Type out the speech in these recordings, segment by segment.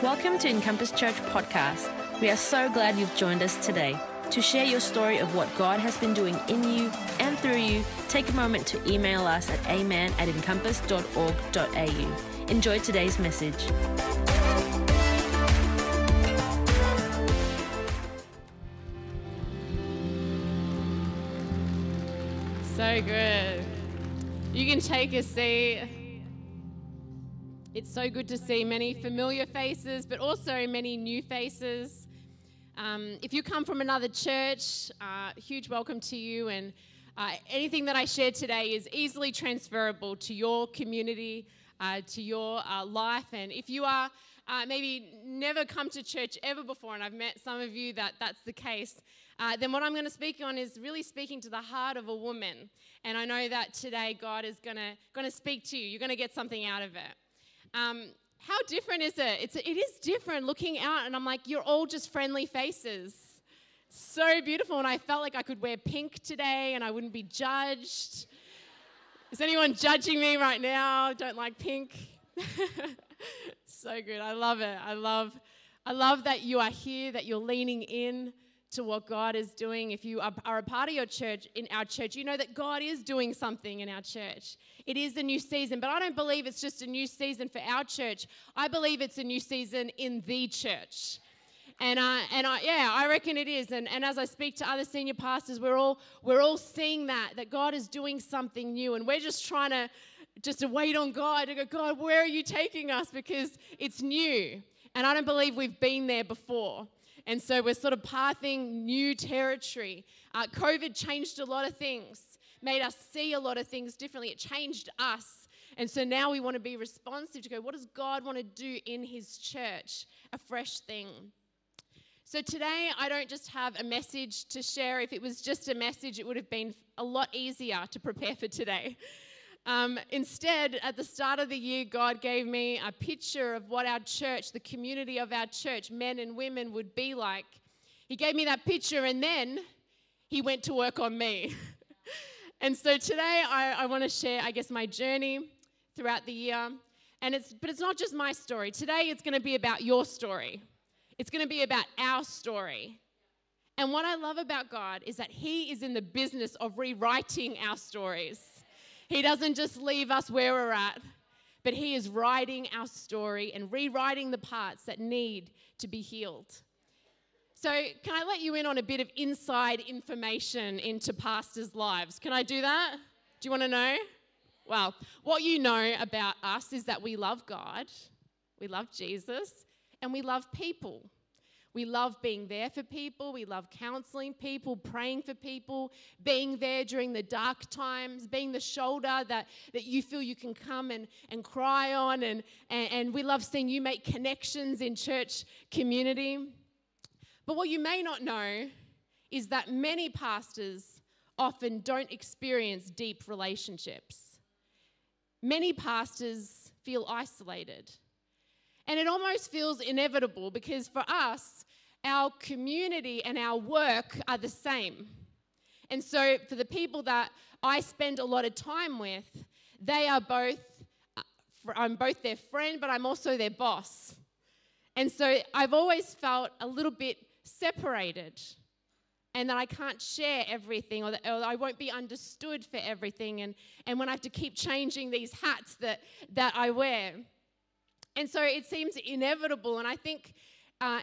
Welcome to Encompass Church Podcast. We are so glad you've joined us today. To share your story of what God has been doing in you and through you, take a moment to email us at amen at encompass.org.au. Enjoy today's message. So good. You can take a seat. It's so good to see many familiar faces, but also many new faces. Um, if you come from another church, uh, huge welcome to you. And uh, anything that I share today is easily transferable to your community, uh, to your uh, life. And if you are uh, maybe never come to church ever before, and I've met some of you that that's the case, uh, then what I'm going to speak on is really speaking to the heart of a woman. And I know that today God is going to going to speak to you. You're going to get something out of it. Um, how different is it? It's, it is different looking out, and I'm like, you're all just friendly faces. So beautiful, and I felt like I could wear pink today and I wouldn't be judged. Is anyone judging me right now? Don't like pink? so good. I love it. I love, I love that you are here, that you're leaning in to what God is doing. If you are, a part of your church, in our church, you know that God is doing something in our church. It is a new season, but I don't believe it's just a new season for our church. I believe it's a new season in the church. And, uh, and I, yeah, I reckon it is. And, and as I speak to other senior pastors, we're all, we're all seeing that, that God is doing something new. And we're just trying to just to wait on God to go, God, where are you taking us? Because it's new. And I don't believe we've been there before. And so we're sort of pathing new territory. Uh, COVID changed a lot of things, made us see a lot of things differently. It changed us. And so now we want to be responsive to go, what does God want to do in His church? A fresh thing. So today, I don't just have a message to share. If it was just a message, it would have been a lot easier to prepare for today. Um, instead, at the start of the year, God gave me a picture of what our church, the community of our church, men and women, would be like. He gave me that picture, and then He went to work on me. and so today, I, I want to share, I guess, my journey throughout the year. And it's, but it's not just my story. Today, it's going to be about your story. It's going to be about our story. And what I love about God is that He is in the business of rewriting our stories. He doesn't just leave us where we're at, but He is writing our story and rewriting the parts that need to be healed. So, can I let you in on a bit of inside information into pastors' lives? Can I do that? Do you want to know? Well, what you know about us is that we love God, we love Jesus, and we love people. We love being there for people. We love counseling people, praying for people, being there during the dark times, being the shoulder that, that you feel you can come and, and cry on. And, and, and we love seeing you make connections in church community. But what you may not know is that many pastors often don't experience deep relationships. Many pastors feel isolated. And it almost feels inevitable because for us, our community and our work are the same. And so, for the people that I spend a lot of time with, they are both, uh, I'm both their friend, but I'm also their boss. And so, I've always felt a little bit separated and that I can't share everything or that or I won't be understood for everything. And, and when I have to keep changing these hats that, that I wear. And so, it seems inevitable. And I think. Uh,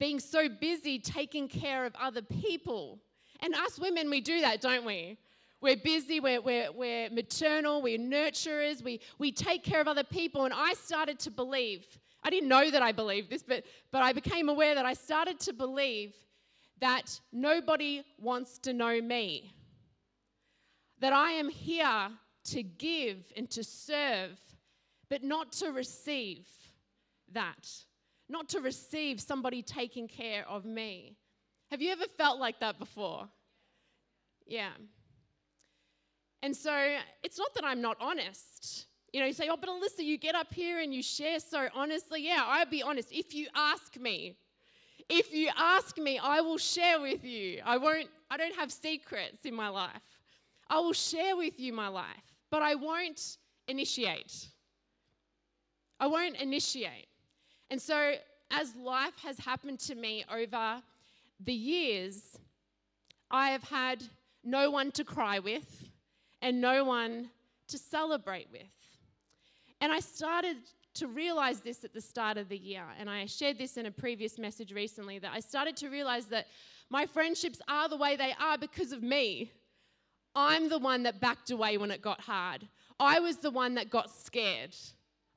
being so busy taking care of other people. And us women, we do that, don't we? We're busy, we're, we're, we're maternal, we're nurturers, we, we take care of other people. And I started to believe, I didn't know that I believed this, but, but I became aware that I started to believe that nobody wants to know me. That I am here to give and to serve, but not to receive that not to receive somebody taking care of me. Have you ever felt like that before? Yeah. And so it's not that I'm not honest. You know, you say, oh, but Alissa, you get up here and you share so honestly. Yeah, I'll be honest. If you ask me, if you ask me, I will share with you. I won't, I don't have secrets in my life. I will share with you my life, but I won't initiate. I won't initiate. And so, as life has happened to me over the years, I have had no one to cry with and no one to celebrate with. And I started to realize this at the start of the year, and I shared this in a previous message recently that I started to realize that my friendships are the way they are because of me. I'm the one that backed away when it got hard. I was the one that got scared.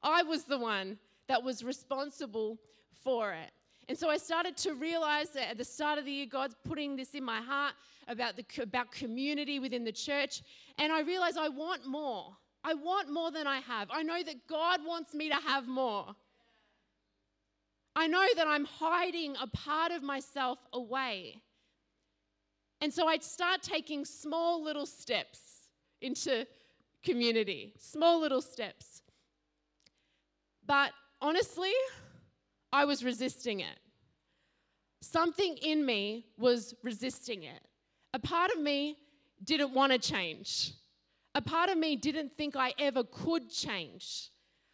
I was the one that was responsible for it. And so I started to realize that at the start of the year, God's putting this in my heart about, the, about community within the church. And I realized I want more. I want more than I have. I know that God wants me to have more. I know that I'm hiding a part of myself away. And so I'd start taking small little steps into community, small little steps. But honestly, I was resisting it. Something in me was resisting it. A part of me didn't want to change. A part of me didn't think I ever could change.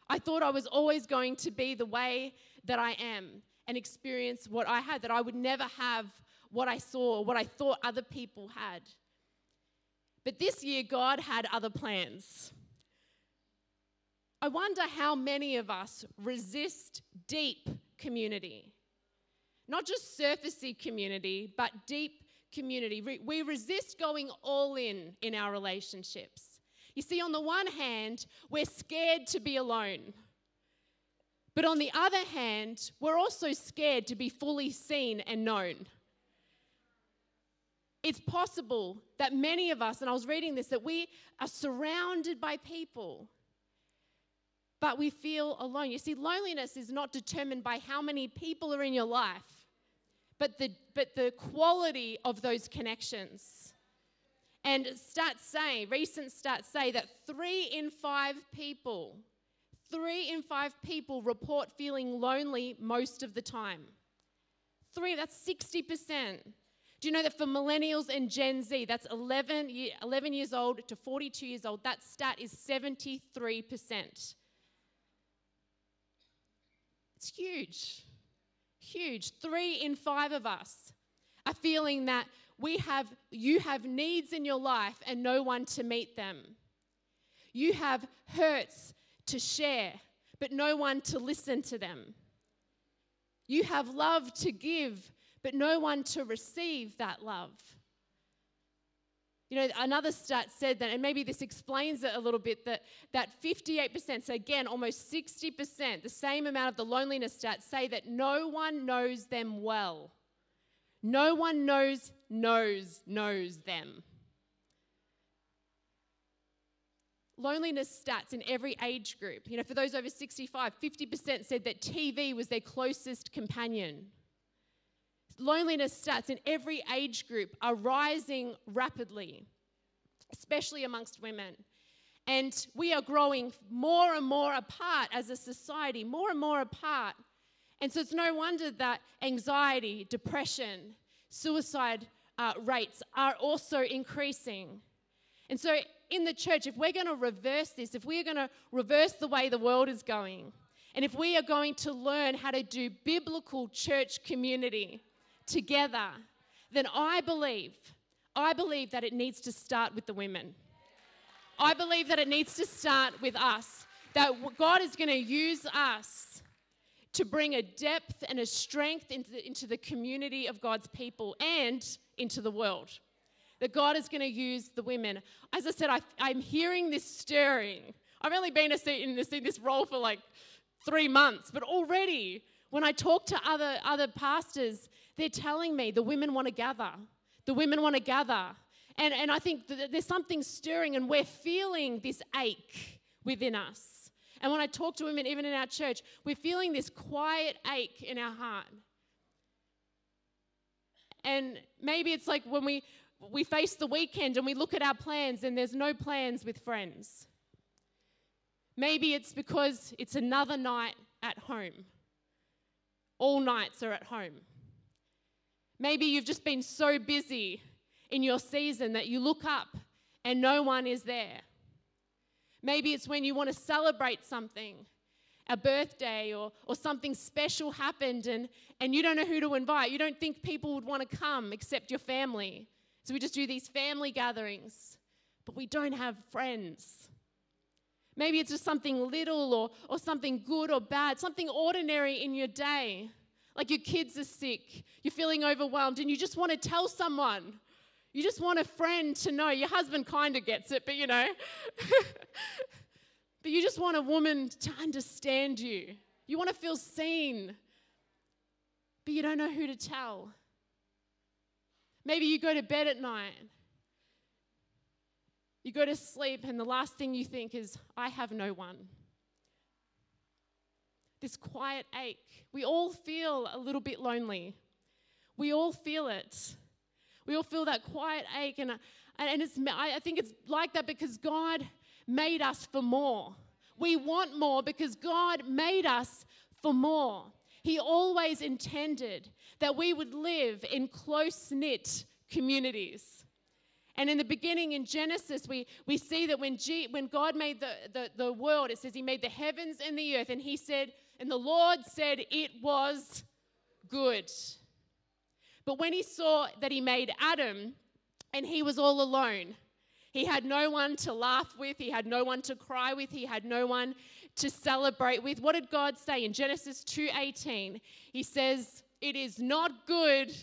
I thought I was always going to be the way that I am and experience what I had, that I would never have what I saw, what I thought other people had. But this year, God had other plans. I wonder how many of us resist deep community. Not just surfacey community, but deep community. We resist going all in in our relationships. You see, on the one hand, we're scared to be alone. But on the other hand, we're also scared to be fully seen and known. It's possible that many of us, and I was reading this, that we are surrounded by people but we feel alone. You see, loneliness is not determined by how many people are in your life, but the, but the quality of those connections. And stats say, recent stats say that three in five people, three in five people report feeling lonely most of the time. Three, that's 60%. Do you know that for millennials and Gen Z, that's 11, 11 years old to 42 years old, that stat is 73%. It's huge. Huge. Three in five of us are feeling that we have you have needs in your life and no one to meet them. You have hurts to share, but no one to listen to them. You have love to give, but no one to receive that love. You know, another stat said that, and maybe this explains it a little bit, that, that 58%, so again, almost 60%, the same amount of the loneliness stats say that no one knows them well. No one knows, knows, knows them. Loneliness stats in every age group. You know, for those over 65, 50% said that TV was their closest companion loneliness stats in every age group are rising rapidly, especially amongst women. And we are growing more and more apart as a society, more and more apart. And so it's no wonder that anxiety, depression, suicide uh, rates are also increasing. And so, in the church, if we're going to reverse this, if we are going to reverse the way the world is going, and if we are going to learn how to do biblical church community, together, then I believe, I believe that it needs to start with the women. I believe that it needs to start with us. That God is going to use us to bring a depth and a strength into the, into the community of God's people and into the world. That God is going to use the women. As I said, I, am hearing this stirring. I've only been in this, in this role for like three months, but already when I talk to other, other pastors, they're telling me the women want to gather. The women want to gather. And, and I think there's something stirring, and we're feeling this ache within us. And when I talk to women, even in our church, we're feeling this quiet ache in our heart. And maybe it's like when we, we face the weekend and we look at our plans and there's no plans with friends. Maybe it's because it's another night at home all nights are at home. Maybe you've just been so busy in your season that you look up and no one is there. Maybe it's when you want to celebrate something a birthday or, or something special happened and, and you don't know who to invite. You don't think people would want to come except your family. So we just do these family gatherings, but we don't have friends. Maybe it's just something little or, or something good or bad, something ordinary in your day. Like your kids are sick, you're feeling overwhelmed, and you just want to tell someone. You just want a friend to know. Your husband kind of gets it, but you know. but you just want a woman to understand you. You want to feel seen, but you don't know who to tell. Maybe you go to bed at night. You go to sleep, and the last thing you think is, I have no one. This quiet ache. We all feel a little bit lonely. We all feel it. We all feel that quiet ache. And, and it's, I think it's like that because God made us for more. We want more because God made us for more. He always intended that we would live in close knit communities. And in the beginning, in Genesis, we, we see that when, G, when God made the, the, the world, it says He made the heavens and the earth, and He said, and the Lord said it was good. But when He saw that He made Adam and he was all alone, he had no one to laugh with, he had no one to cry with, he had no one to celebrate with. What did God say in Genesis 2:18? He says, "It is not good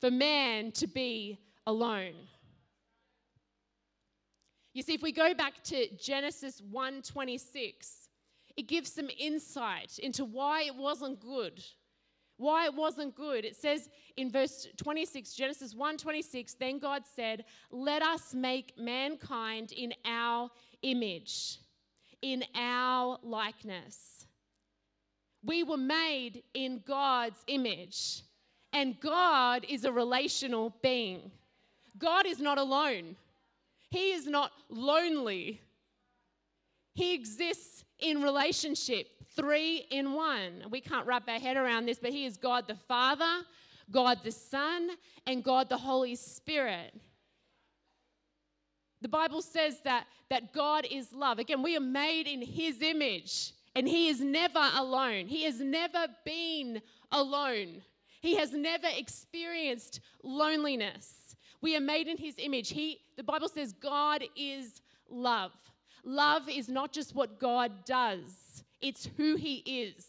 for man to be alone." You see, if we go back to Genesis 1:26, it gives some insight into why it wasn't good. Why it wasn't good. It says in verse 26, Genesis 1:26, then God said, "Let us make mankind in our image, in our likeness." We were made in God's image, and God is a relational being. God is not alone. He is not lonely. He exists in relationship, three in one. We can't wrap our head around this, but He is God the Father, God the Son, and God the Holy Spirit. The Bible says that, that God is love. Again, we are made in His image, and He is never alone. He has never been alone. He has never experienced loneliness. We are made in His image. He, the Bible says God is love. Love is not just what God does, it's who He is.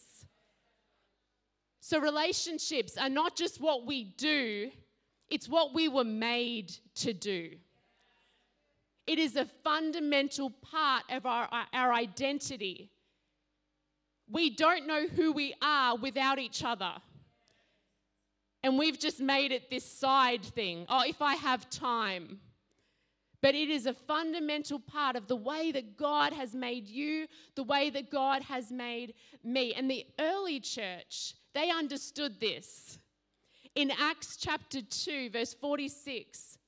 So, relationships are not just what we do, it's what we were made to do. It is a fundamental part of our, our identity. We don't know who we are without each other. And we've just made it this side thing. Oh, if I have time. But it is a fundamental part of the way that God has made you, the way that God has made me. And the early church, they understood this. In Acts chapter 2, verse 46,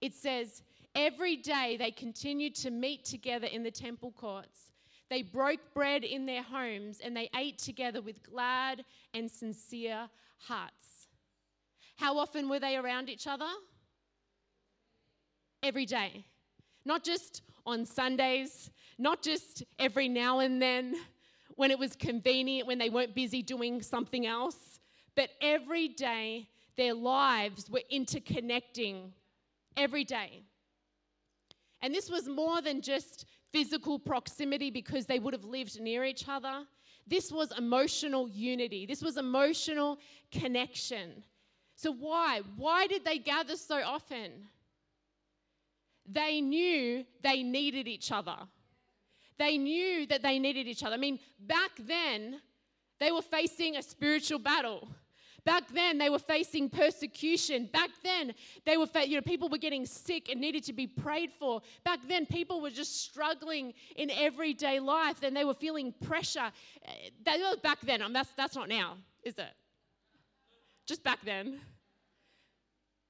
it says, Every day they continued to meet together in the temple courts. They broke bread in their homes and they ate together with glad and sincere hearts. How often were they around each other? Every day. Not just on Sundays, not just every now and then when it was convenient, when they weren't busy doing something else, but every day their lives were interconnecting every day. And this was more than just physical proximity because they would have lived near each other. This was emotional unity, this was emotional connection. So, why? Why did they gather so often? They knew they needed each other. They knew that they needed each other. I mean, back then, they were facing a spiritual battle. Back then, they were facing persecution. Back then, they were, you know, people were getting sick and needed to be prayed for. Back then, people were just struggling in everyday life and they were feeling pressure. Eh, that was back then. Mean, that's, that's not now, is it? Just back then.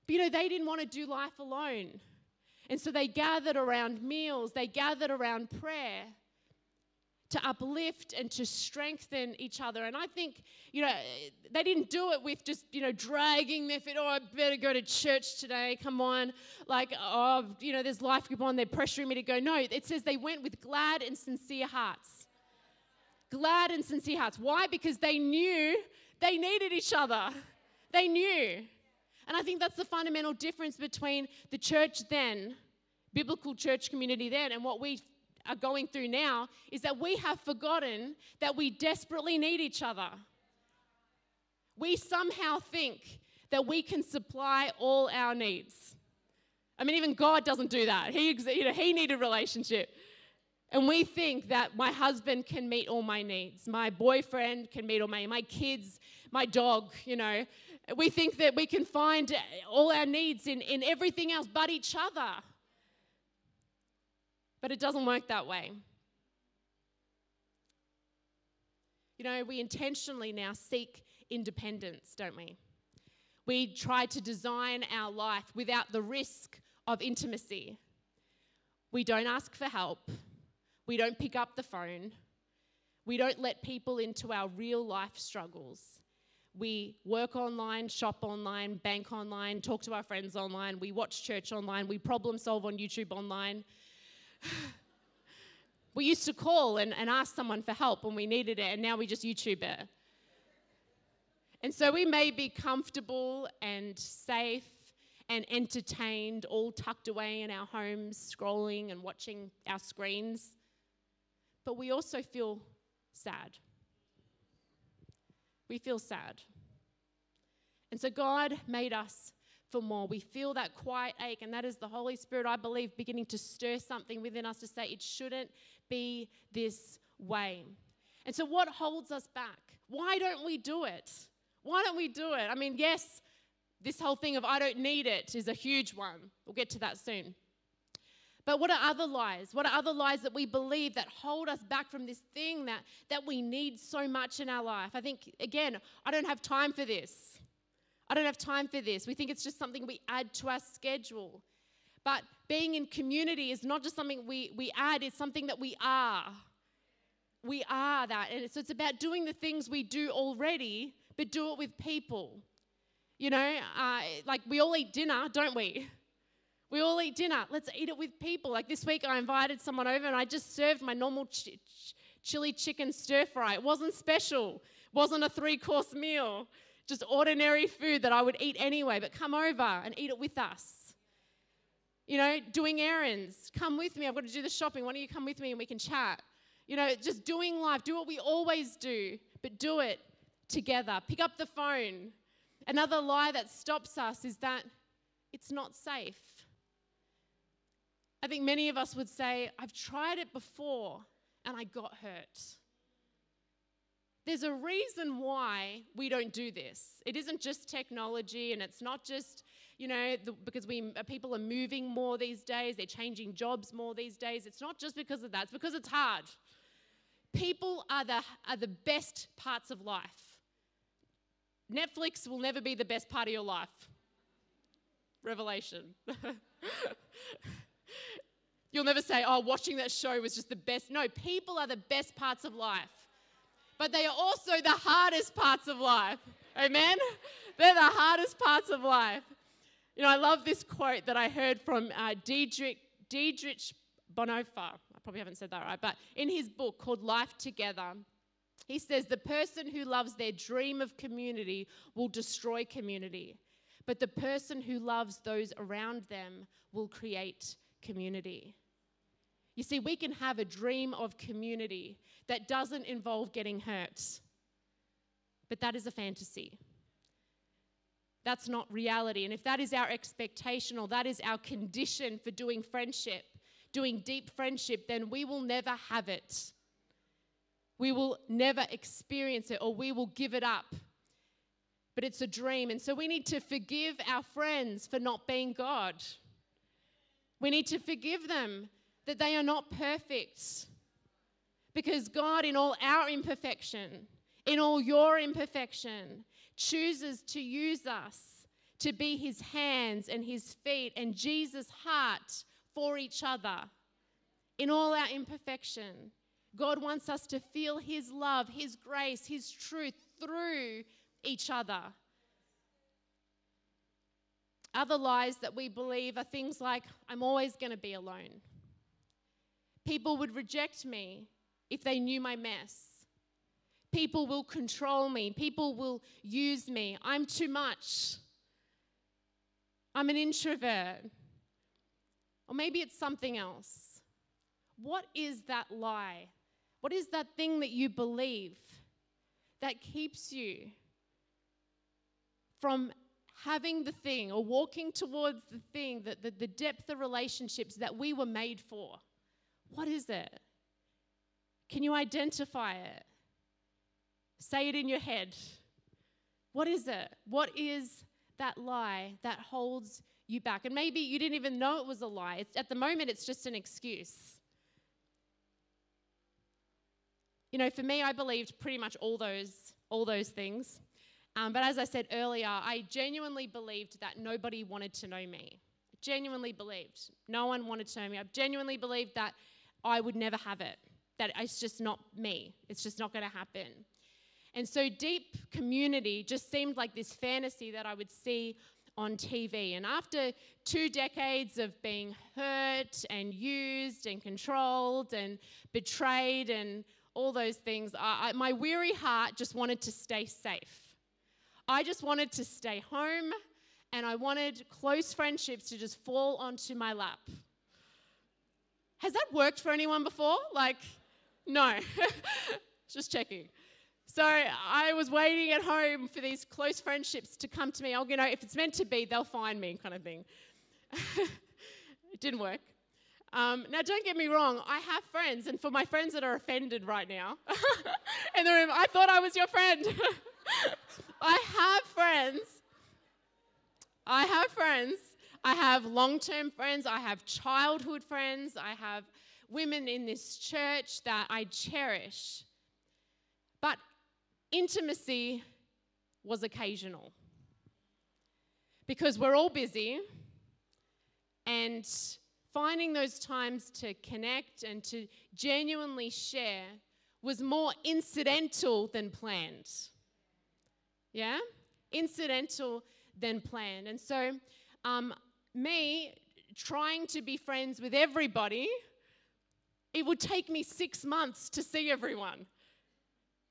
But, you know, they didn't want to do life alone. And so they gathered around meals, they gathered around prayer to uplift and to strengthen each other. And I think, you know, they didn't do it with just, you know, dragging their feet, oh, I better go to church today, come on. Like, oh, you know, there's life group on, they're pressuring me to go. No, it says they went with glad and sincere hearts. glad and sincere hearts. Why? Because they knew they needed each other. They knew. And I think that's the fundamental difference between the church then, biblical church community then, and what we are going through now is that we have forgotten that we desperately need each other. We somehow think that we can supply all our needs. I mean, even God doesn't do that. He, you know, he needed relationship. And we think that my husband can meet all my needs, my boyfriend can meet all my my kids, my dog, you know. We think that we can find all our needs in, in everything else but each other. But it doesn't work that way. You know, we intentionally now seek independence, don't we? We try to design our life without the risk of intimacy. We don't ask for help. We don't pick up the phone. We don't let people into our real life struggles. We work online, shop online, bank online, talk to our friends online, we watch church online, we problem solve on YouTube online. we used to call and, and ask someone for help when we needed it, and now we just YouTube it. And so we may be comfortable and safe and entertained, all tucked away in our homes, scrolling and watching our screens. But we also feel sad. We feel sad. And so God made us for more. We feel that quiet ache, and that is the Holy Spirit, I believe, beginning to stir something within us to say it shouldn't be this way. And so, what holds us back? Why don't we do it? Why don't we do it? I mean, yes, this whole thing of I don't need it is a huge one. We'll get to that soon. But what are other lies? What are other lies that we believe that hold us back from this thing that, that we need so much in our life? I think, again, I don't have time for this. I don't have time for this. We think it's just something we add to our schedule. But being in community is not just something we, we add, it's something that we are. We are that. And so it's about doing the things we do already, but do it with people. You know, uh, like we all eat dinner, don't we? We all eat dinner. Let's eat it with people. Like this week, I invited someone over and I just served my normal ch- ch- chili chicken stir fry. It wasn't special, it wasn't a three course meal just ordinary food that I would eat anyway, but come over and eat it with us. You know, doing errands, come with me. I've got to do the shopping. Why don't you come with me and we can chat? You know, just doing life, do what we always do, but do it together. Pick up the phone. Another lie that stops us is that it's not safe. I think many of us would say, I've tried it before and I got hurt. There's a reason why we don't do this. It isn't just technology and it's not just, you know, the, because we, uh, people are moving more these days, they're changing jobs more these days. It's not just because of that, it's because it's hard. People are the, are the best parts of life. Netflix will never be the best part of your life. Revelation. You'll never say, oh, watching that show was just the best. No, people are the best parts of life but they are also the hardest parts of life. Amen? They're the hardest parts of life. You know, I love this quote that I heard from uh, Dietrich, Dietrich Bonhoeffer. I probably haven't said that right, but in his book called Life Together, he says, The person who loves their dream of community will destroy community, but the person who loves those around them will create community. You see, we can have a dream of community that doesn't involve getting hurt, but that is a fantasy. That's not reality. And if that is our expectation or that is our condition for doing friendship, doing deep friendship, then we will never have it. We will never experience it or we will give it up. But it's a dream. And so we need to forgive our friends for not being God. We need to forgive them that they are not perfect. Because God, in all our imperfection, in all your imperfection, chooses to use us to be his hands and his feet and Jesus' heart for each other. In all our imperfection, God wants us to feel his love, his grace, his truth through each other. Other lies that we believe are things like, I'm always going to be alone. People would reject me if they knew my mess. People will control me. People will use me. I'm too much. I'm an introvert. Or maybe it's something else. What is that lie? What is that thing that you believe that keeps you from having the thing or walking towards the thing, that the, the depth of relationships that we were made for? What is it? Can you identify it? Say it in your head. What is it? What is that lie that holds you back? And maybe you didn't even know it was a lie. It's, at the moment, it's just an excuse. You know, for me, I believed pretty much all those, all those things. Um, but as I said earlier, I genuinely believed that nobody wanted to know me. Genuinely believed. No one wanted to know me. I genuinely believed that I would never have it, that it's just not me. It's just not going to happen. And so deep community just seemed like this fantasy that I would see on TV. And after two decades of being hurt and used and controlled and betrayed and all those things, I, I, my weary heart just wanted to stay safe. I just wanted to stay home and I wanted close friendships to just fall onto my lap. Has that worked for anyone before? Like, no. just checking. So I was waiting at home for these close friendships to come to me. Oh, you know, if it's meant to be, they'll find me, kind of thing. it didn't work. Um, now, don't get me wrong, I have friends, and for my friends that are offended right now in the room, I thought I was your friend. I have friends. I have friends. I have long term friends. I have childhood friends. I have women in this church that I cherish. But intimacy was occasional because we're all busy and finding those times to connect and to genuinely share was more incidental than planned. Yeah? Incidental than planned. And so, um, me trying to be friends with everybody, it would take me six months to see everyone.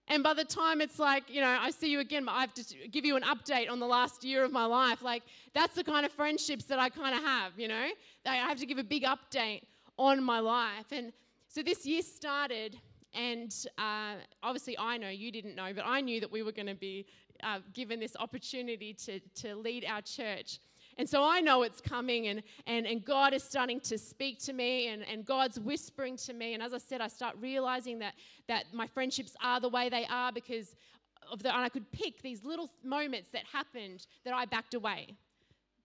And by the time it's like, you know, I see you again, but I have to give you an update on the last year of my life. Like, that's the kind of friendships that I kind of have, you know? I have to give a big update on my life. And so this year started, and uh, obviously I know, you didn't know, but I knew that we were going to be uh, given this opportunity to, to lead our church. And so I know it's coming, and, and, and God is starting to speak to me, and, and God's whispering to me. And as I said, I start realizing that, that my friendships are the way they are because of the, and I could pick these little moments that happened that I backed away.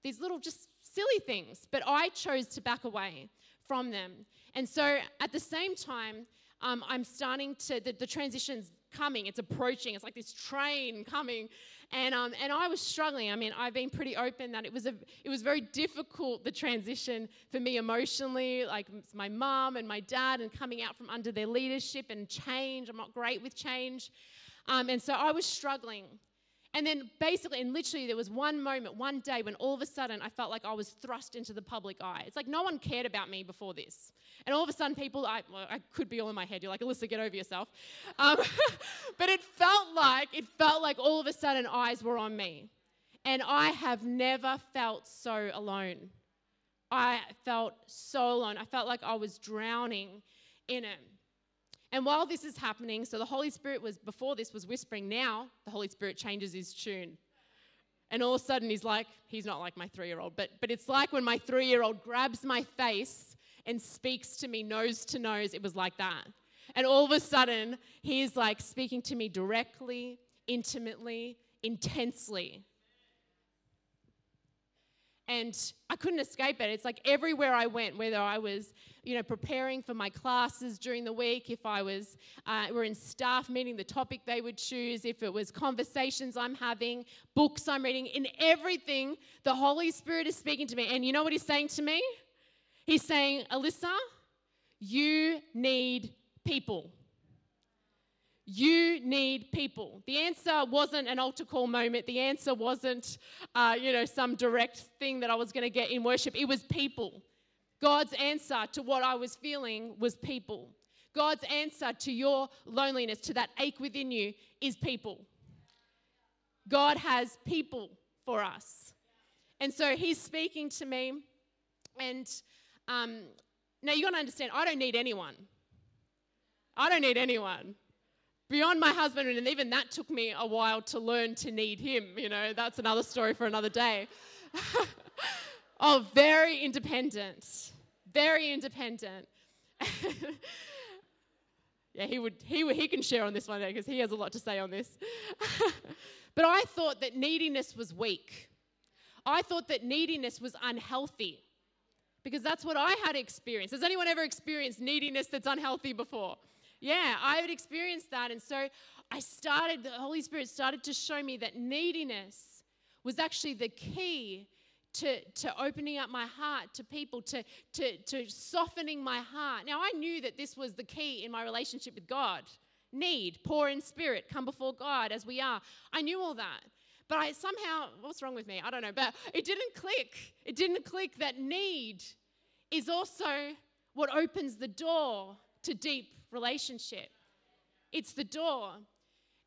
These little, just silly things, but I chose to back away from them. And so at the same time, um, I'm starting to, the, the transition's coming, it's approaching, it's like this train coming. And, um, and I was struggling. I mean, I've been pretty open that it was, a, it was very difficult, the transition for me emotionally, like my mom and my dad, and coming out from under their leadership and change. I'm not great with change. Um, and so I was struggling. And then basically, and literally, there was one moment, one day when all of a sudden I felt like I was thrust into the public eye. It's like no one cared about me before this. And all of a sudden, people, I, well, I could be all in my head. You're like, Alissa, get over yourself. Um, but it felt like, it felt like all of a sudden eyes were on me. And I have never felt so alone. I felt so alone. I felt like I was drowning in it. And while this is happening, so the Holy Spirit was, before this, was whispering. Now, the Holy Spirit changes his tune. And all of a sudden, he's like, he's not like my three year old, but, but it's like when my three year old grabs my face and speaks to me nose to nose. It was like that. And all of a sudden, he's like speaking to me directly, intimately, intensely. And I couldn't escape it. It's like everywhere I went, whether I was, you know, preparing for my classes during the week, if I was, uh, were in staff meeting, the topic they would choose, if it was conversations I'm having, books I'm reading, in everything, the Holy Spirit is speaking to me. And you know what He's saying to me? He's saying, Alissa, you need people. You need people. The answer wasn't an altar call moment. The answer wasn't, uh, you know, some direct thing that I was going to get in worship. It was people. God's answer to what I was feeling was people. God's answer to your loneliness, to that ache within you, is people. God has people for us. And so he's speaking to me. And um, now you got to understand, I don't need anyone. I don't need anyone. Beyond my husband, and even that took me a while to learn to need him. You know, that's another story for another day. oh, very independent. Very independent. yeah, he would he he can share on this one eh, because he has a lot to say on this. but I thought that neediness was weak. I thought that neediness was unhealthy because that's what I had experienced. Has anyone ever experienced neediness that's unhealthy before? Yeah, I had experienced that. And so I started, the Holy Spirit started to show me that neediness was actually the key to, to opening up my heart to people, to, to, to softening my heart. Now, I knew that this was the key in my relationship with God. Need, poor in spirit, come before God as we are. I knew all that. But I somehow, what's wrong with me? I don't know. But it didn't click. It didn't click that need is also what opens the door to deep relationship. It's the door.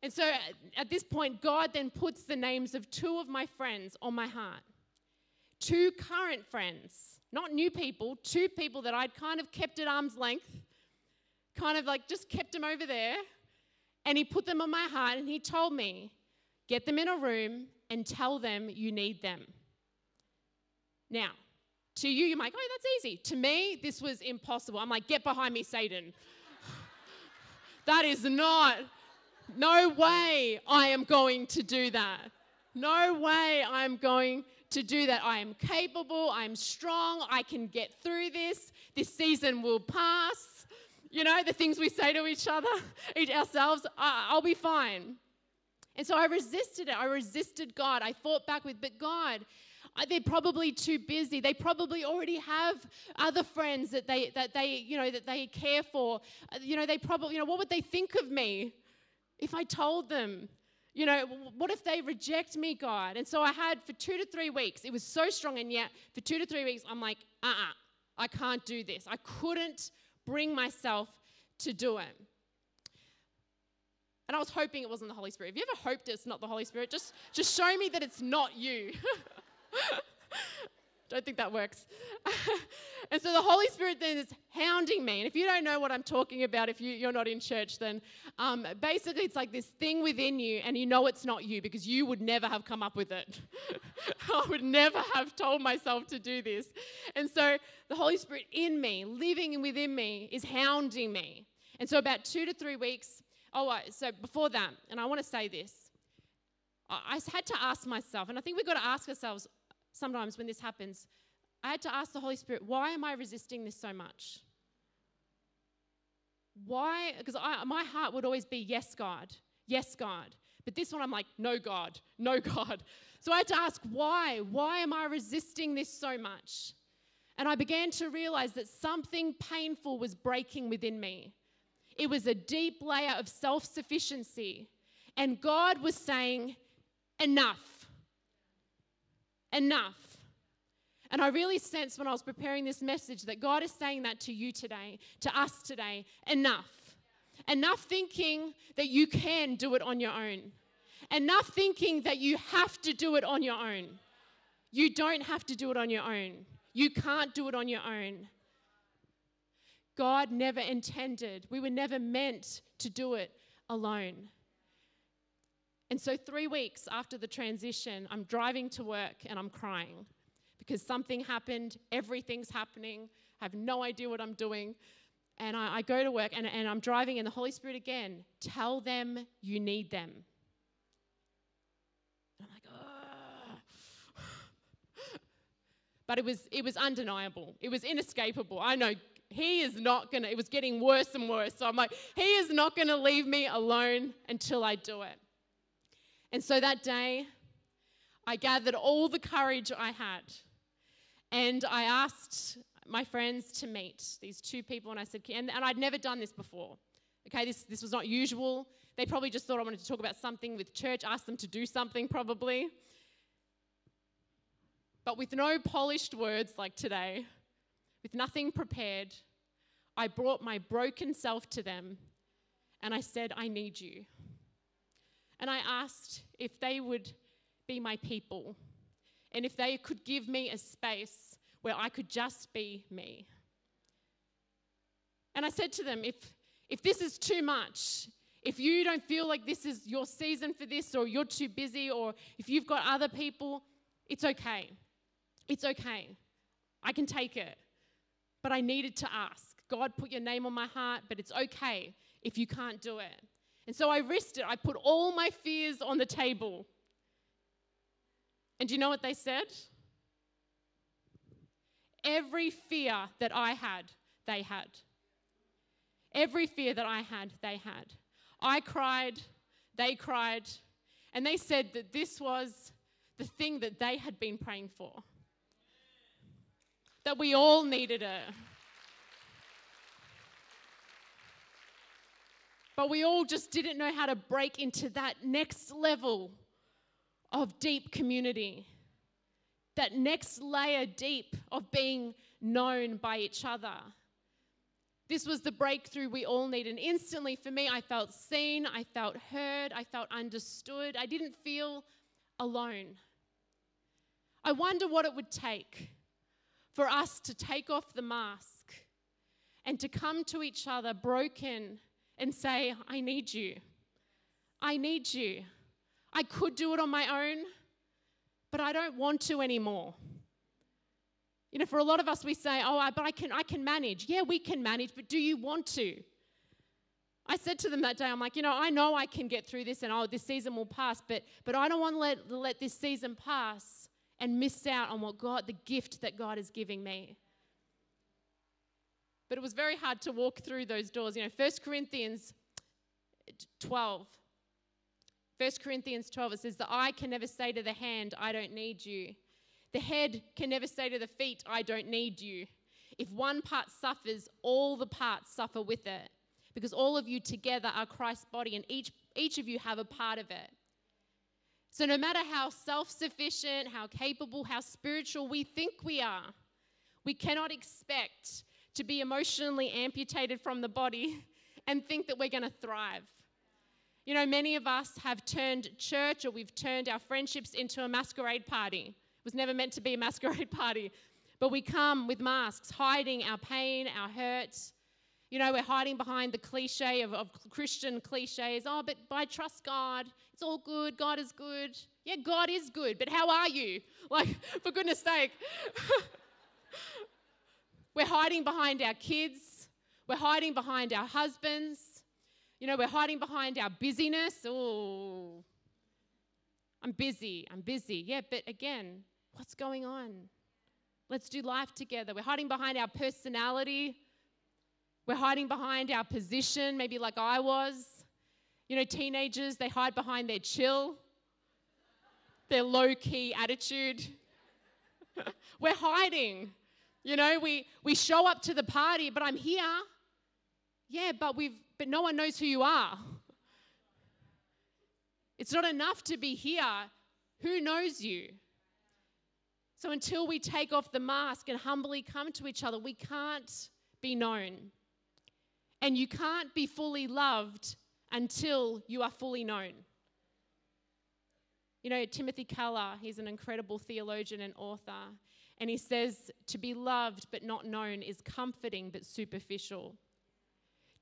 And so at this point, God then puts the names of two of my friends on my heart. Two current friends, not new people, two people that I'd kind of kept at arm's length, kind of like just kept them over there. And He put them on my heart and He told me, get them in a room and tell them you need them. Now, to you, you're like, oh, that's easy. To me, this was impossible. I'm like, get behind me, Satan. That is not, no way I am going to do that. No way I'm going to do that. I am capable, I'm strong, I can get through this. This season will pass. You know, the things we say to each other, each ourselves, I'll be fine. And so I resisted it. I resisted God. I fought back with, but God, they're probably too busy. They probably already have other friends that they that they you know that they care for. Uh, you know they probably you know what would they think of me if I told them? You know, what if they reject me, God? And so I had for two to three weeks. It was so strong, and yet for two to three weeks, I'm like, uh, uh-uh, I can't do this. I couldn't bring myself to do it. And I was hoping it wasn't the Holy Spirit. Have you ever hoped it's not the Holy Spirit? Just, just show me that it's not you. don't think that works. and so the Holy Spirit then is hounding me. And if you don't know what I'm talking about, if you, are not in church, then um, basically it's like this thing within you, and you know it's not you because you would never have come up with it. I would never have told myself to do this. And so the Holy Spirit in me, living within me, is hounding me. And so about two to three weeks, oh, so before that, and I want to say this. I had to ask myself, and I think we've got to ask ourselves sometimes when this happens, I had to ask the Holy Spirit, why am I resisting this so much? Why? Because my heart would always be, yes, God, yes, God. But this one, I'm like, no, God, no, God. So I had to ask, why? Why am I resisting this so much? And I began to realize that something painful was breaking within me. It was a deep layer of self sufficiency. And God was saying, enough enough. And I really sensed when I was preparing this message that God is saying that to you today, to us today enough. Enough thinking that you can do it on your own. Enough thinking that you have to do it on your own. You don't have to do it on your own. You can't do it on your own. God never intended, we were never meant to do it alone. And so, three weeks after the transition, I'm driving to work and I'm crying because something happened, everything's happening, I have no idea what I'm doing. And I, I go to work and, and I'm driving, and the Holy Spirit again, tell them you need them. And I'm like, but it was, it was undeniable. It was inescapable. I know he is not going to, it was getting worse and worse. So I'm like, he is not going to leave me alone until I do it. And so that day, I gathered all the courage I had and I asked my friends to meet these two people, and I said, and, and I'd never done this before. Okay, this, this was not usual. They probably just thought I wanted to talk about something with church, ask them to do something, probably. But with no polished words like today, with nothing prepared, I brought my broken self to them and I said, I need you. And I asked if they would be my people and if they could give me a space where I could just be me. And I said to them, if, if this is too much, if you don't feel like this is your season for this, or you're too busy, or if you've got other people, it's okay. It's okay. I can take it. But I needed to ask. God put your name on my heart, but it's okay if you can't do it. And so I risked it. I put all my fears on the table. And do you know what they said? Every fear that I had, they had. Every fear that I had, they had. I cried, they cried, and they said that this was the thing that they had been praying for. That we all needed it. But we all just didn't know how to break into that next level of deep community, that next layer deep of being known by each other. This was the breakthrough we all need. And instantly for me, I felt seen, I felt heard, I felt understood. I didn't feel alone. I wonder what it would take for us to take off the mask and to come to each other broken and say, I need you. I need you. I could do it on my own, but I don't want to anymore. You know, for a lot of us, we say, oh, I, but I can, I can manage. Yeah, we can manage, but do you want to? I said to them that day, I'm like, you know, I know I can get through this and oh, this season will pass, but, but I don't want to let, let this season pass and miss out on what God, the gift that God is giving me. But it was very hard to walk through those doors. You know, 1 Corinthians 12. 1 Corinthians 12, it says, The eye can never say to the hand, I don't need you. The head can never say to the feet, I don't need you. If one part suffers, all the parts suffer with it. Because all of you together are Christ's body, and each, each of you have a part of it. So, no matter how self sufficient, how capable, how spiritual we think we are, we cannot expect to be emotionally amputated from the body and think that we're going to thrive. You know, many of us have turned church or we've turned our friendships into a masquerade party. It was never meant to be a masquerade party. But we come with masks, hiding our pain, our hurt. You know, we're hiding behind the cliche of, of Christian cliches. Oh, but I trust God. It's all good. God is good. Yeah, God is good. But how are you? Like, for goodness sake. we're hiding behind our kids. We're hiding behind our husbands. You know, we're hiding behind our busyness. Oh, I'm busy. I'm busy. Yeah, but again, what's going on? Let's do life together. We're hiding behind our personality. We're hiding behind our position, maybe like I was. You know, teenagers, they hide behind their chill, their low key attitude. We're hiding. You know, we, we show up to the party, but I'm here. Yeah, but we've but no one knows who you are. It's not enough to be here. Who knows you? So until we take off the mask and humbly come to each other, we can't be known. And you can't be fully loved until you are fully known. You know, Timothy Keller, he's an incredible theologian and author, and he says, To be loved but not known is comforting but superficial.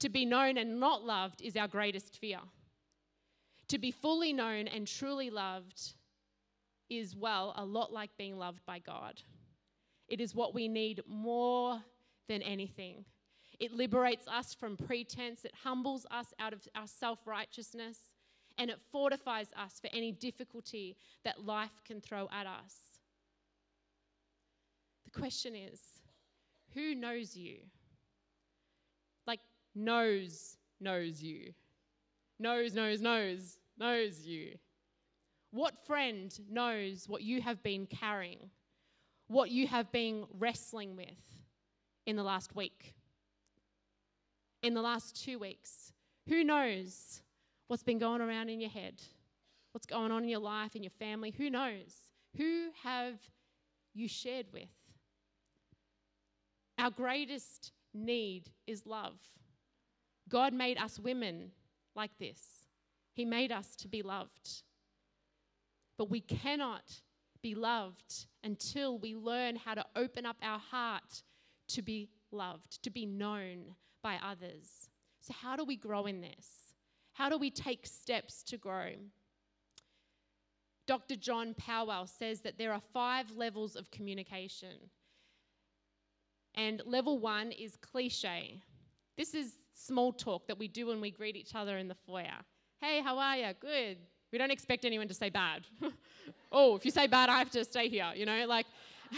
To be known and not loved is our greatest fear. To be fully known and truly loved is, well, a lot like being loved by God. It is what we need more than anything. It liberates us from pretense, it humbles us out of our self righteousness, and it fortifies us for any difficulty that life can throw at us. The question is who knows you? Like, knows, knows you. Knows, knows, knows, knows you. What friend knows what you have been carrying, what you have been wrestling with in the last week? in the last two weeks. Who knows what's been going around in your head? What's going on in your life, in your family? Who knows? Who have you shared with? Our greatest need is love. God made us women like this, He made us to be loved. But we cannot be loved until we learn how to open up our heart to be loved, to be known by others. So, how do we grow in this? How do we take steps to grow? Dr. John Powell says that there are five levels of communication. And level one is cliche. This is small talk that we do when we greet each other in the foyer. Hey, how are you? Good. We don't expect anyone to say bad. oh, if you say bad, I have to stay here, you know, like.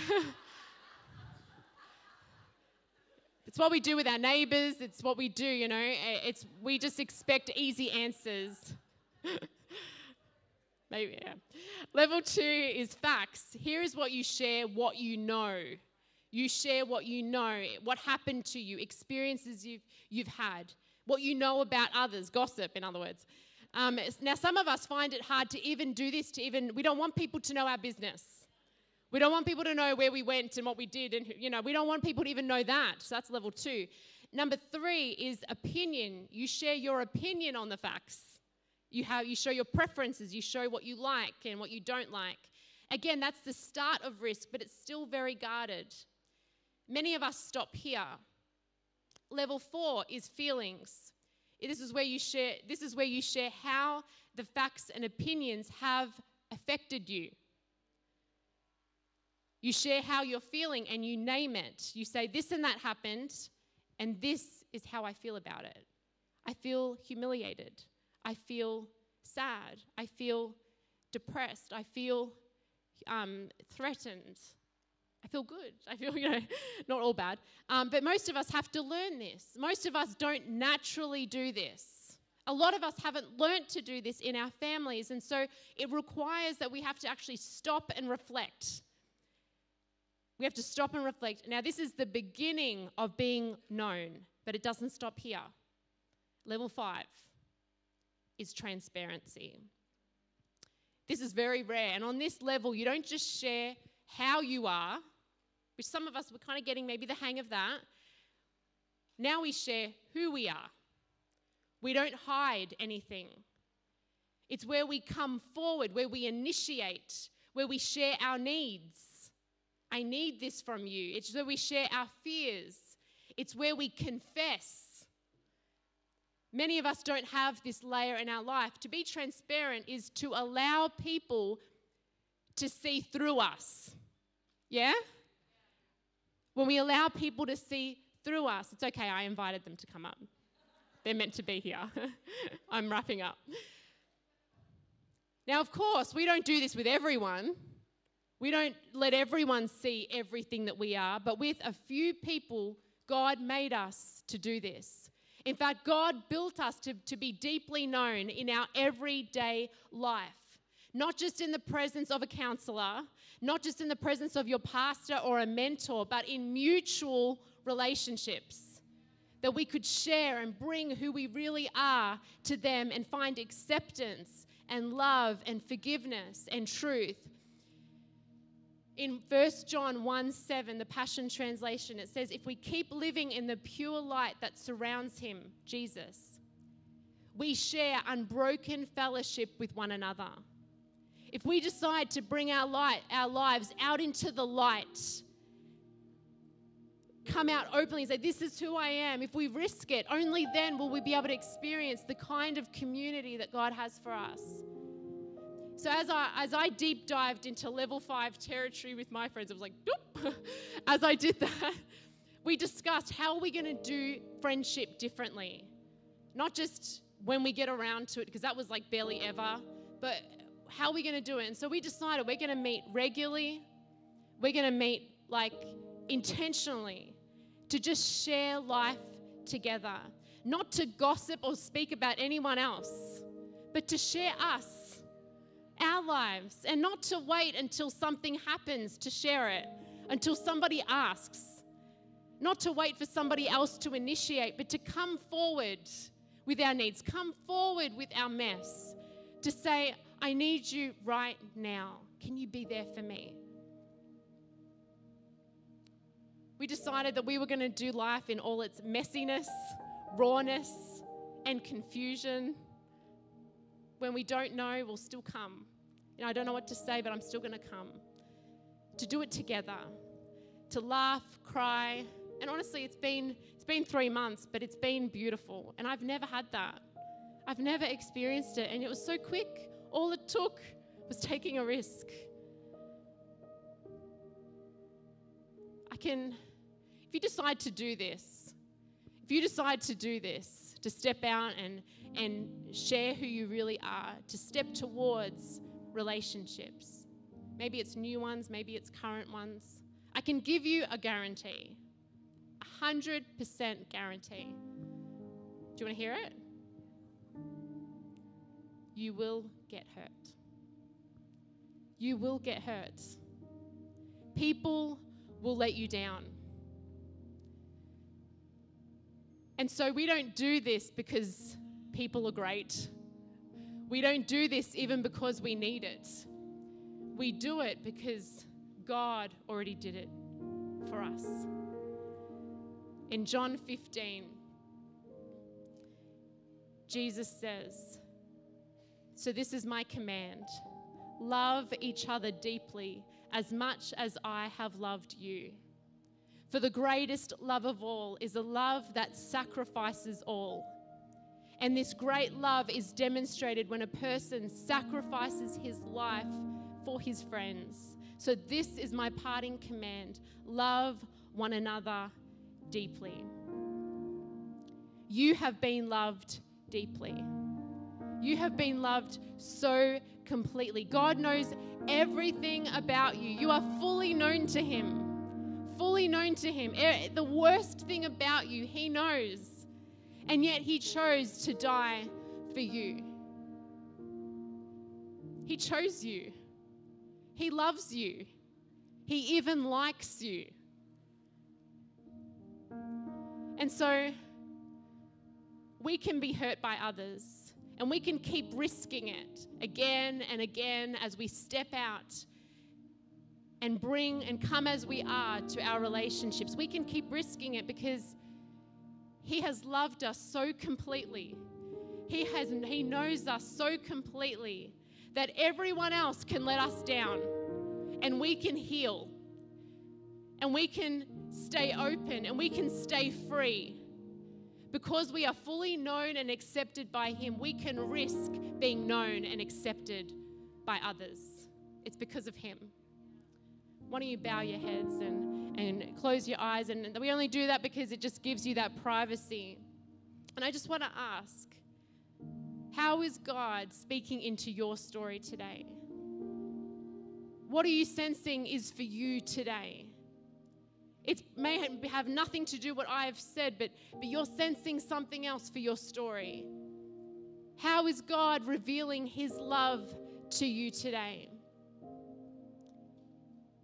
it's what we do with our neighbors, it's what we do, you know. Eh, it's we just expect easy answers. Maybe, yeah. Level two is facts. Here is what you share, what you know. You share what you know, what happened to you, experiences you've, you've had, what you know about others, gossip, in other words. Um, now, some of us find it hard to even do this, to even, we don't want people to know our business. We don't want people to know where we went and what we did, and, you know, we don't want people to even know that. So that's level two. Number three is opinion. You share your opinion on the facts. You, have, you show your preferences, you show what you like and what you don't like. Again, that's the start of risk, but it's still very guarded. Many of us stop here. Level four is feelings. This is where you share, this is where you share how the facts and opinions have affected you. You share how you're feeling and you name it. You say, This and that happened, and this is how I feel about it. I feel humiliated. I feel sad. I feel depressed. I feel um, threatened. I feel good. I feel, you know, not all bad. Um, but most of us have to learn this. Most of us don't naturally do this. A lot of us haven't learnt to do this in our families. And so it requires that we have to actually stop and reflect. We have to stop and reflect. Now, this is the beginning of being known, but it doesn't stop here. Level five is transparency. This is very rare. And on this level, you don't just share how you are, which some of us were kind of getting maybe the hang of that. Now we share who we are. We don't hide anything. It's where we come forward, where we initiate, where we share our needs. I need this from you. It's where we share our fears. It's where we confess. Many of us don't have this layer in our life. To be transparent is to allow people to see through us. Yeah? When we allow people to see through us, it's okay, I invited them to come up. They're meant to be here. I'm wrapping up. Now, of course, we don't do this with everyone. We don't let everyone see everything that we are, but with a few people, God made us to do this. In fact, God built us to, to be deeply known in our everyday life not just in the presence of a counselor, not just in the presence of your pastor or a mentor, but in mutual relationships. That we could share and bring who we really are to them and find acceptance and love and forgiveness and truth. In 1 John 1 7, the Passion Translation, it says, If we keep living in the pure light that surrounds him, Jesus, we share unbroken fellowship with one another if we decide to bring our light, our lives out into the light, come out openly and say, This is who I am, if we risk it, only then will we be able to experience the kind of community that God has for us. So as I as I deep dived into level five territory with my friends, I was like, Doop! as I did that, we discussed how are we going to do friendship differently, not just when we get around to it, because that was like barely ever, but how are we going to do it? And so we decided we're going to meet regularly. We're going to meet like intentionally to just share life together, not to gossip or speak about anyone else, but to share us, our lives, and not to wait until something happens to share it, until somebody asks. Not to wait for somebody else to initiate, but to come forward with our needs, come forward with our mess, to say, I need you right now. Can you be there for me? We decided that we were going to do life in all its messiness, rawness, and confusion. When we don't know, we'll still come. You know, I don't know what to say, but I'm still going to come. To do it together, to laugh, cry, and honestly, it's been it's been three months, but it's been beautiful, and I've never had that. I've never experienced it, and it was so quick. All it took was taking a risk. I can, if you decide to do this, if you decide to do this, to step out and, and share who you really are, to step towards relationships, maybe it's new ones, maybe it's current ones, I can give you a guarantee, a 100% guarantee. Do you want to hear it? You will get hurt. You will get hurt. People will let you down. And so we don't do this because people are great. We don't do this even because we need it. We do it because God already did it for us. In John 15, Jesus says, So this is my command love each other deeply as much as I have loved you. For the greatest love of all is a love that sacrifices all. And this great love is demonstrated when a person sacrifices his life for his friends. So, this is my parting command love one another deeply. You have been loved deeply. You have been loved so completely. God knows everything about you. You are fully known to Him. Fully known to Him. The worst thing about you, He knows. And yet He chose to die for you. He chose you. He loves you. He even likes you. And so we can be hurt by others. And we can keep risking it again and again as we step out and bring and come as we are to our relationships. We can keep risking it because He has loved us so completely. He, has, he knows us so completely that everyone else can let us down and we can heal and we can stay open and we can stay free because we are fully known and accepted by Him, we can risk being known and accepted by others. It's because of Him. Why don't you bow your heads and, and close your eyes? And we only do that because it just gives you that privacy. And I just want to ask how is God speaking into your story today? What are you sensing is for you today? It may have nothing to do with what I have said, but, but you're sensing something else for your story. How is God revealing His love to you today?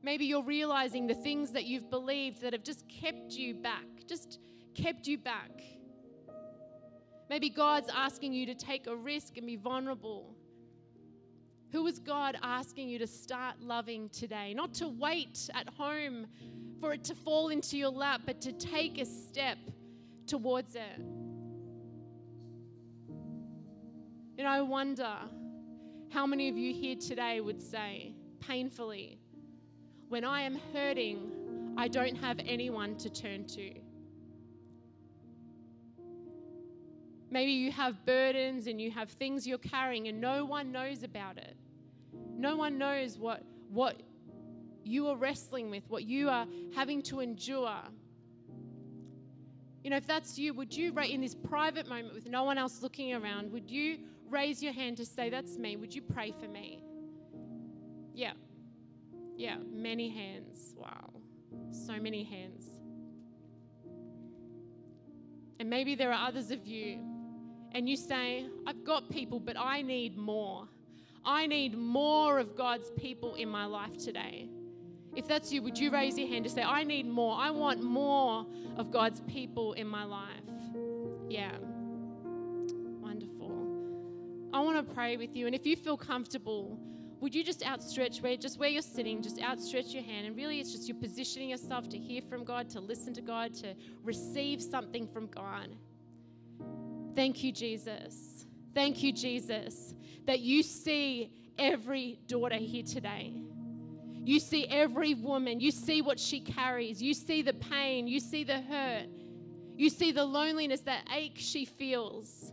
Maybe you're realizing the things that you've believed that have just kept you back, just kept you back. Maybe God's asking you to take a risk and be vulnerable. Who is God asking you to start loving today? Not to wait at home for it to fall into your lap, but to take a step towards it. And I wonder how many of you here today would say, painfully, when I am hurting, I don't have anyone to turn to. Maybe you have burdens and you have things you're carrying and no one knows about it. No one knows what, what you are wrestling with, what you are having to endure. You know, if that's you, would you, in this private moment with no one else looking around, would you raise your hand to say, That's me? Would you pray for me? Yeah. Yeah, many hands. Wow. So many hands. And maybe there are others of you, and you say, I've got people, but I need more. I need more of God's people in my life today. If that's you, would you raise your hand to say, I need more? I want more of God's people in my life. Yeah. Wonderful. I want to pray with you. And if you feel comfortable, would you just outstretch where just where you're sitting, just outstretch your hand. And really it's just you're positioning yourself to hear from God, to listen to God, to receive something from God. Thank you, Jesus. Thank you, Jesus, that you see every daughter here today. You see every woman. You see what she carries. You see the pain. You see the hurt. You see the loneliness, that ache she feels.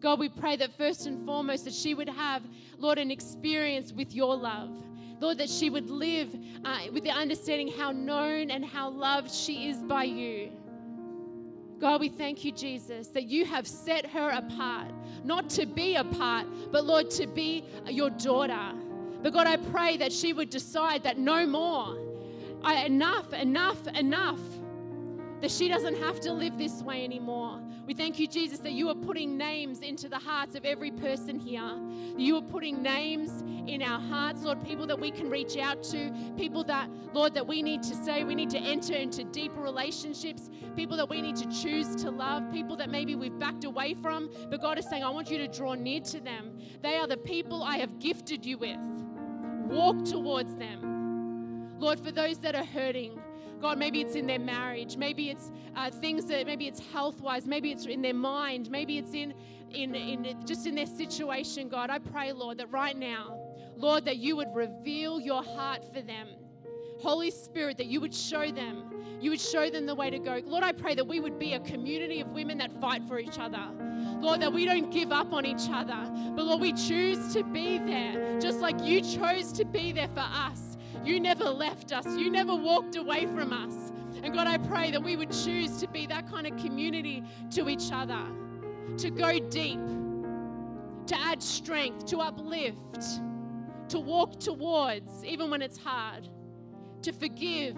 God, we pray that first and foremost that she would have, Lord, an experience with your love. Lord, that she would live uh, with the understanding how known and how loved she is by you. God, we thank you, Jesus, that you have set her apart, not to be apart, but Lord, to be your daughter. But God, I pray that she would decide that no more. I, enough, enough, enough. That she doesn't have to live this way anymore. We thank you, Jesus, that you are putting names into the hearts of every person here. You are putting names in our hearts, Lord, people that we can reach out to, people that, Lord, that we need to say, we need to enter into deeper relationships, people that we need to choose to love, people that maybe we've backed away from, but God is saying, I want you to draw near to them. They are the people I have gifted you with. Walk towards them. Lord, for those that are hurting, God, maybe it's in their marriage, maybe it's uh, things that, maybe it's health wise, maybe it's in their mind, maybe it's in, in, in just in their situation, God. I pray, Lord, that right now, Lord, that you would reveal your heart for them. Holy Spirit, that you would show them, you would show them the way to go. Lord, I pray that we would be a community of women that fight for each other. Lord, that we don't give up on each other, but Lord, we choose to be there, just like you chose to be there for us. You never left us, you never walked away from us. And God, I pray that we would choose to be that kind of community to each other, to go deep, to add strength, to uplift, to walk towards, even when it's hard, to forgive,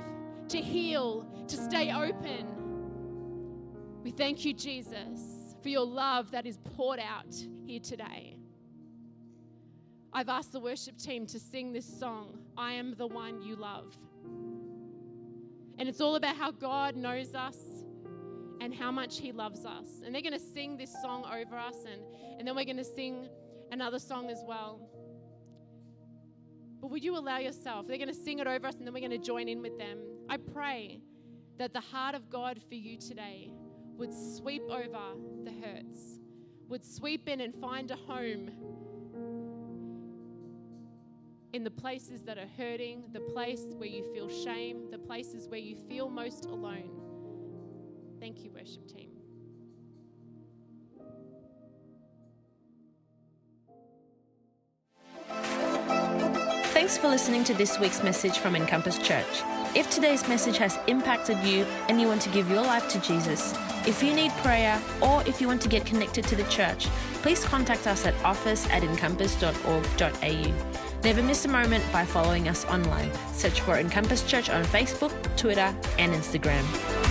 to heal, to stay open. We thank you, Jesus, for your love that is poured out here today. I've asked the worship team to sing this song, I Am the One You Love. And it's all about how God knows us and how much He loves us. And they're going to sing this song over us, and, and then we're going to sing another song as well. But would you allow yourself? They're going to sing it over us, and then we're going to join in with them. I pray that the heart of God for you today would sweep over the hurts, would sweep in and find a home in the places that are hurting, the place where you feel shame, the places where you feel most alone. Thank you, worship team. Thanks for listening to this week's message from Encompass Church. If today's message has impacted you and you want to give your life to Jesus, if you need prayer or if you want to get connected to the church, please contact us at office at encompass.org.au. Never miss a moment by following us online. Search for Encompass Church on Facebook, Twitter, and Instagram.